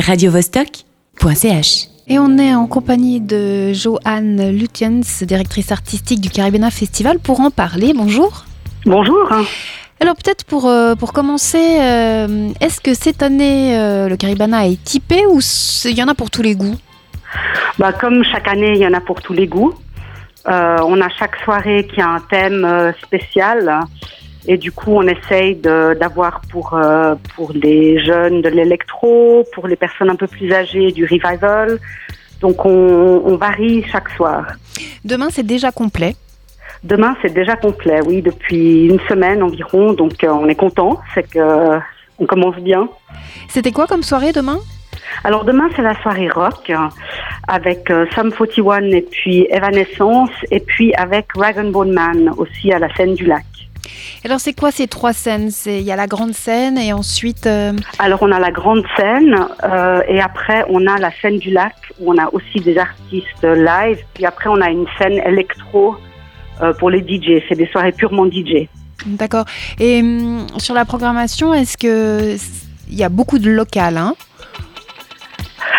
radiovostok.ch. Et on est en compagnie de Joanne Lutyens, directrice artistique du Caribena Festival, pour en parler. Bonjour. Bonjour. Alors peut-être pour, euh, pour commencer, euh, est-ce que cette année euh, le Caribana est typé ou il y en a pour tous les goûts? Bah, Comme chaque année, il y en a pour tous les goûts. on a chaque soirée qui a un thème spécial. Et du coup, on essaye d'avoir pour, euh, pour les jeunes de l'électro, pour les personnes un peu plus âgées du revival. Donc on, on varie chaque soir. Demain, c'est déjà complet Demain, c'est déjà complet, oui, depuis une semaine environ. Donc euh, on est content, c'est que euh, on commence bien. C'était quoi comme soirée demain? Alors demain c'est la soirée rock avec euh, Sum 41 et puis Evanescence et puis avec Dragon Bone Man aussi à la scène du lac. Alors c'est quoi ces trois scènes? Il y a la grande scène et ensuite... Euh, Alors on a la grande scène euh, et après on a la scène du lac où on a aussi des artistes live. Puis après on a une scène électro euh, pour les DJ. C'est des soirées purement DJ. D'accord. Et hum, sur la programmation, est-ce que il y a beaucoup de local hein?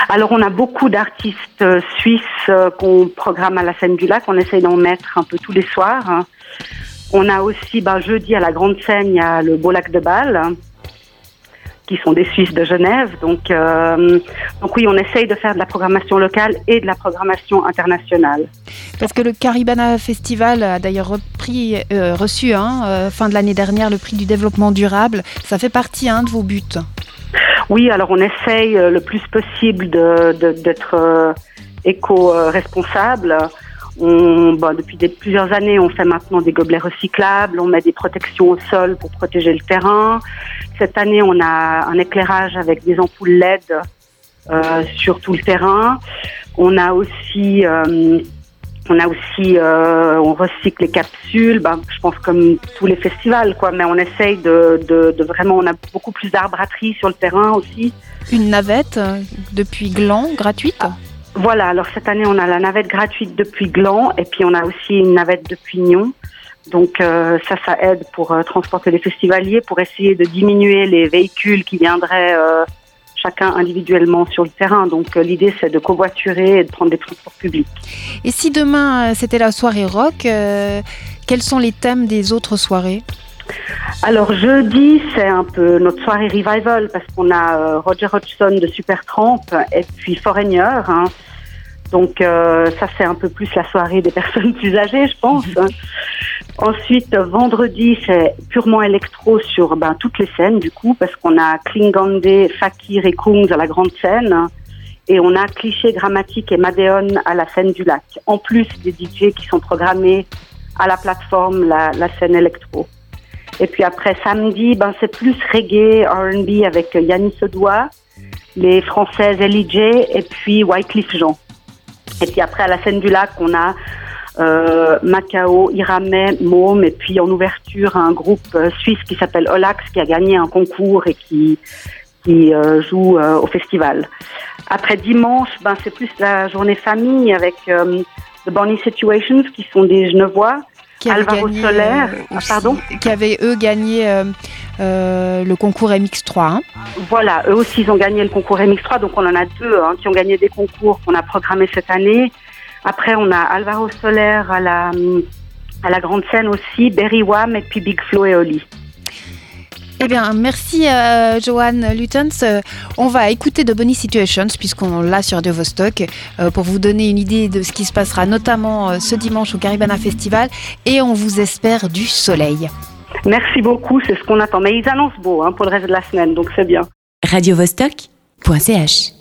Alors on a beaucoup d'artistes suisses qu'on programme à la scène du lac. On essaye d'en mettre un peu tous les soirs. On a aussi, ben, jeudi à la grande scène, il y a le Beau Lac de Bâle, qui sont des Suisses de Genève. Donc, euh, donc oui, on essaye de faire de la programmation locale et de la programmation internationale. Parce que le Caribana Festival a d'ailleurs repris, euh, reçu, hein, euh, fin de l'année dernière, le prix du développement durable. Ça fait partie hein, de vos buts. Oui, alors on essaye le plus possible d'être éco-responsable. On, bon, depuis des, plusieurs années, on fait maintenant des gobelets recyclables, on met des protections au sol pour protéger le terrain. Cette année, on a un éclairage avec des ampoules LED euh, sur tout le terrain. On a aussi, euh, on a aussi, euh, on recycle les capsules. Ben, je pense comme tous les festivals, quoi. Mais on essaye de, de, de vraiment, on a beaucoup plus d'arbratterie sur le terrain aussi. Une navette euh, depuis Gland gratuite? Voilà, alors cette année, on a la navette gratuite depuis Gland et puis on a aussi une navette depuis Nyon. Donc euh, ça, ça aide pour euh, transporter les festivaliers, pour essayer de diminuer les véhicules qui viendraient euh, chacun individuellement sur le terrain. Donc l'idée, c'est de covoiturer et de prendre des transports publics. Et si demain, c'était la soirée rock, quels sont les thèmes des autres soirées? Alors jeudi, c'est un peu notre soirée revival parce qu'on a Roger Hodgson de Supertramp et puis Foreigner. Hein, donc euh, ça c'est un peu plus la soirée des personnes plus âgées, je pense. Ensuite, vendredi, c'est purement électro sur ben, toutes les scènes du coup, parce qu'on a Klingande, Fakir et Kungs à la grande scène. Et on a Cliché, Grammatique et Madeon à la scène du lac. En plus des DJ qui sont programmés à la plateforme, la, la scène électro. Et puis après, samedi, ben, c'est plus reggae, R&B avec Yannis Odois, les Françaises LIJ et puis Wycliffe Jean. Et puis après, à la scène du lac, on a euh, Macao, Iramé, Môme, et puis en ouverture, un groupe euh, suisse qui s'appelle Olax, qui a gagné un concours et qui, qui euh, joue euh, au festival. Après dimanche, ben, c'est plus la journée famille avec euh, The Bonnie Situations, qui sont des Genevois qui Alvaro gagné, Solaire, euh, aussi, pardon Qui avaient eux gagné euh, euh, le concours MX3. Hein. Voilà, eux aussi ils ont gagné le concours MX3, donc on en a deux hein, qui ont gagné des concours qu'on a programmés cette année. Après on a Alvaro Solaire à la, à la grande scène aussi, Berry Wham et puis Big Flo et Oli. Eh bien, merci euh, Joanne Lutens. Euh, on va écouter The Bonnie Situations puisqu'on l'a sur De Vostok euh, pour vous donner une idée de ce qui se passera notamment euh, ce dimanche au Caribana Festival et on vous espère du soleil. Merci beaucoup, c'est ce qu'on attend. Mais ils annoncent beau hein, pour le reste de la semaine, donc c'est bien. radiovostok.ch